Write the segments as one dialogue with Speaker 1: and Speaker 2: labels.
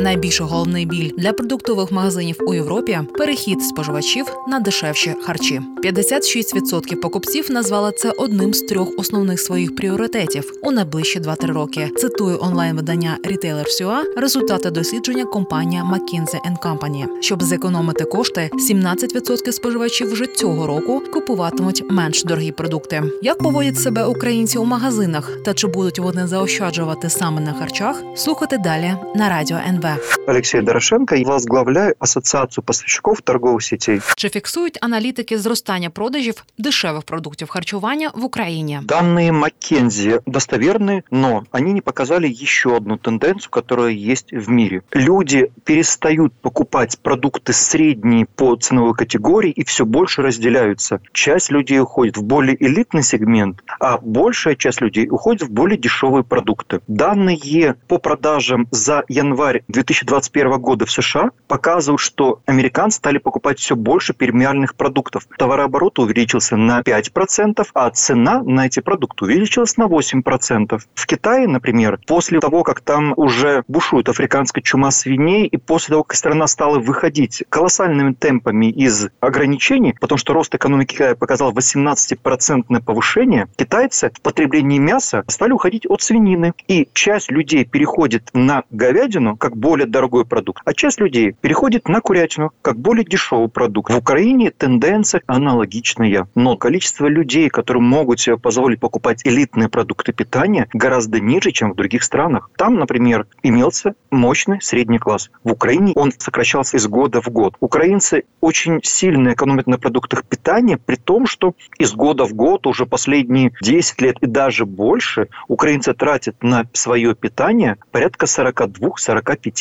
Speaker 1: Найбільший головний біль для продуктових магазинів у Європі перехід споживачів на дешевші харчі. 56% покупців назвали це одним з трьох основних своїх пріоритетів у найближчі 2-3 роки. Цитую онлайн-видання Retailer SUA результати дослідження компанія McKinsey Company. Щоб зекономити кошти, 17% споживачів вже цього року купуватимуть менш дорогі продукти. Як поводять себе українці у магазинах та чи будуть вони заощаджувати саме на харчах? Слухайте далі на радіо НВ.
Speaker 2: Алексей Дорошенко, я возглавляю Ассоциацию поставщиков торговых сетей.
Speaker 1: Чи фіксують аналітики зростання продажів дешевих продуктів харчування в Україні?
Speaker 2: Данные McKinsey достоверны, но они не показали еще одну тенденцию, которая есть в мире. Люди перестают покупать продукты средние по ценовой категории и все больше разделяются. Часть людей уходит в более элитный сегмент, а большая часть людей уходит в более дешевые продукты. Данные по продажам за январь 2021 года в США показывают, что американцы стали покупать все больше премиальных продуктов. Товарооборот увеличился на 5%, а цена на эти продукты увеличилась на 8%. В Китае, например, после того, как там уже бушует африканская чума свиней, и после того, как страна стала выходить колоссальными темпами из ограничений, потому что рост экономики Китая показал 18% повышение, китайцы в потреблении мяса стали уходить от свинины. И часть людей переходит на говядину как более дорогой продукт, а часть людей переходит на курятину как более дешевый продукт. В Украине тенденция аналогичная, но количество людей, которые могут себе позволить покупать элитные продукты питания, гораздо ниже, чем в других странах. Там, например, имелся мощный средний класс. В Украине он сокращался из года в год. Украинцы очень сильно экономят на продуктах питания, при том, что из года в год, уже последние 10 лет и даже больше, украинцы тратят на свое питание порядка 42-45%.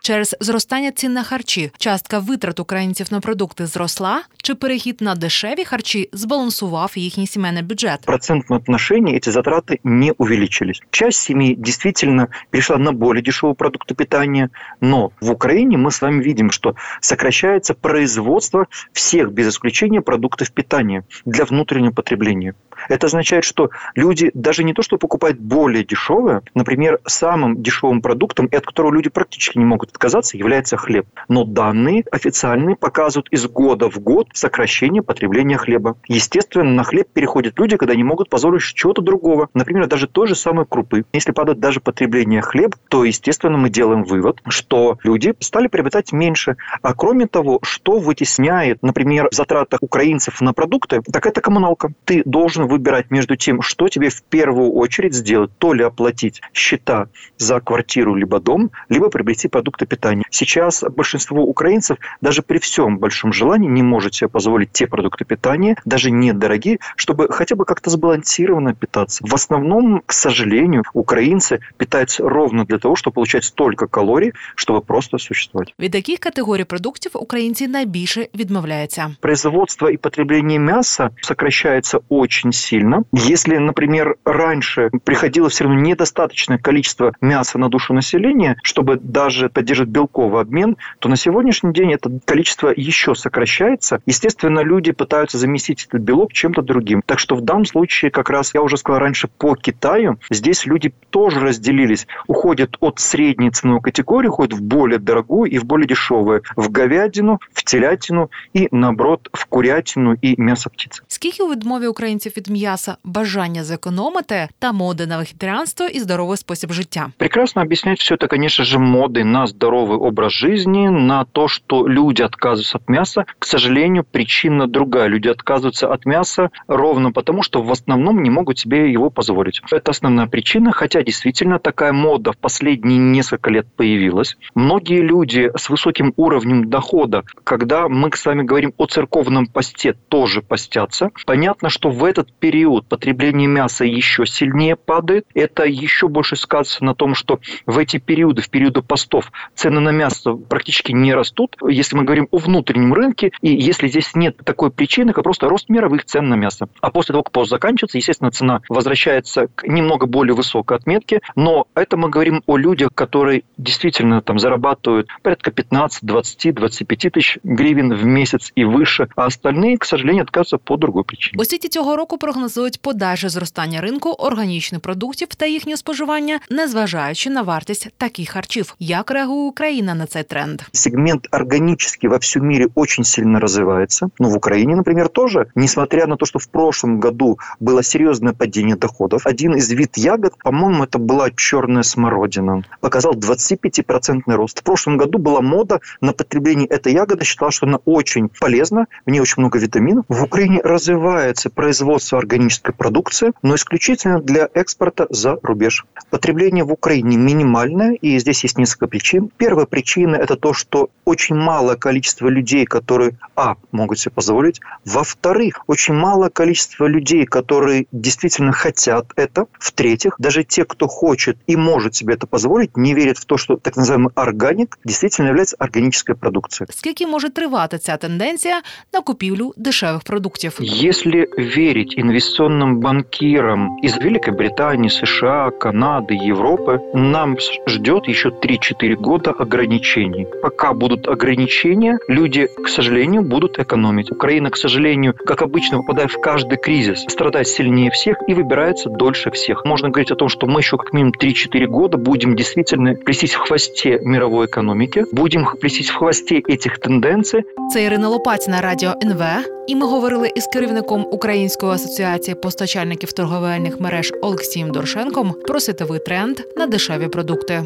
Speaker 1: Через зростання цін на харчі частка витрат українців на продукти зросла, чи перехід на дешеві харчі збалансував їхній сімейний бюджет?
Speaker 2: В процентном отношении эти затраты не увеличились. Часть семей действительно перешла на более дешевые продукты питания, но в Украине мы с вами видим, что сокращается производство всех без исключения продуктов питания для внутреннего потребления. Это означает, что люди даже не то, что покупают более дешевое, например, самым дешевым продуктом, и от которого люди практически не могут отказаться, является хлеб. Но данные официальные показывают из года в год сокращение потребления хлеба. Естественно, на хлеб переходят люди, когда не могут позволить чего-то другого. Например, даже той же самой крупы. Если падает даже потребление хлеба, то, естественно, мы делаем вывод, что люди стали приобретать меньше. А кроме того, что вытесняет, например, в затратах украинцев на продукты, так это коммуналка. Ты должен выбирать между тем, что тебе в первую очередь сделать, то ли оплатить счета за квартиру либо дом, либо приобрести продукты питания. Сейчас большинство украинцев даже при всем большом желании не может себе позволить те продукты питания, даже недорогие, чтобы хотя бы как-то сбалансированно питаться. В основном, к сожалению, украинцы питаются ровно для того, чтобы получать столько калорий, чтобы просто существовать.
Speaker 1: Від яких категорій продуктів українці найбільше відмовляються?
Speaker 2: Производство и потребление мяса сокращается очень сильно. Если, например, раньше приходило все равно недостаточное количество мяса на душу населения, чтобы даже поддерживать белковый обмен, то на сегодняшний день это количество еще сокращается. Естественно, люди пытаются заместить этот белок чем-то другим. Так что в данном случае, как раз я уже сказал раньше, по Китаю, здесь люди тоже разделились. Уходят от средней ценовой категории, уходят в более дорогую и в более дешевую. В говядину, в телятину и, наоборот, в курятину и мясо птицы.
Speaker 1: Скільки у відмові українців від м'яса бажання зекономити та моди на вегетаріанство і здоровий спосіб життя?
Speaker 2: Прекрасно объяснять все это, конечно же, модой на здоровый образ жизни, на то, что люди отказываются от мяса. К сожалению, причина другая. Люди отказываются от мяса ровно потому, что в основном не могут себе его позволить. Это основная причина, хотя действительно такая мода в последние несколько лет появилась. Многие люди с высоким уровнем дохода, когда мы с вами говорим о церковном посте, тоже постятся. Понятно, что в этот период потребление мяса еще сильнее падает. Это еще больше сказывается на том, что в эти периоды, в период периода постов цены на мясо практически не растут, если мы говорим о внутреннем рынке, и если здесь нет такой причины, как просто рост мировых цен на мясо. А после того, как пост заканчивается, естественно, цена возвращается к немного более высокой отметке, но это мы говорим о людях, которые действительно там зарабатывают порядка 15, 20, 25 тысяч гривен в месяц и выше, а остальные, к сожалению, отказываются по другой причине.
Speaker 1: У світі цього року прогнозують подальше зростання ринку органічних продуктів та їхнє споживання, незважаючи на вартість таких харчів. Як реагує Україна на цей тренд?
Speaker 2: Сегмент органический во всем мире очень сильно развивается. Ну, в Украине, например, тоже. Несмотря на то, что в прошлом году было серьезное падение доходов, один из вид ягод, по-моему, это была черная смородина, показал 25% рост. В прошлом году была мода на потребление этой ягоды, считала, что она очень полезна, в ней очень много витаминов. В Украине развивается производство органической продукции, но исключительно для экспорта за рубеж. Потребление в Украине минимальное, и здесь есть несколько причин. Первая причина – это то, что очень малое количество людей, которые, а, могут себе позволить, во-вторых, очень малое количество людей, которые действительно хотят это, в-третьих, даже те, кто хочет и может себе это позволить, не верят в то, что так называемый органик действительно является органической продукцией.
Speaker 1: Скільки може тривати ця тенденція на купівлю дешевих продуктів?
Speaker 2: Если верить инвестиционным банкирам из Великобритании, США, Канады, Европы, нам с- ждет еще 3-4 года ограничений. Пока будут ограничения, люди, к сожалению, будут экономить. Украина, к сожалению, как обычно, попадая в каждый кризис, страдает сильнее всех и выбирается дольше всех. Можно говорить о том, что мы еще как минимум 3-4 года будем действительно плестись в хвосте мировой экономики, будем плестись в хвосте этих тенденций,
Speaker 1: Це Ірина Лопатіна, радіо НВ. І ми говорили із керівником Української асоціації постачальників торговельних мереж Олексієм Дорошенком про світовий тренд на дешеві продукти.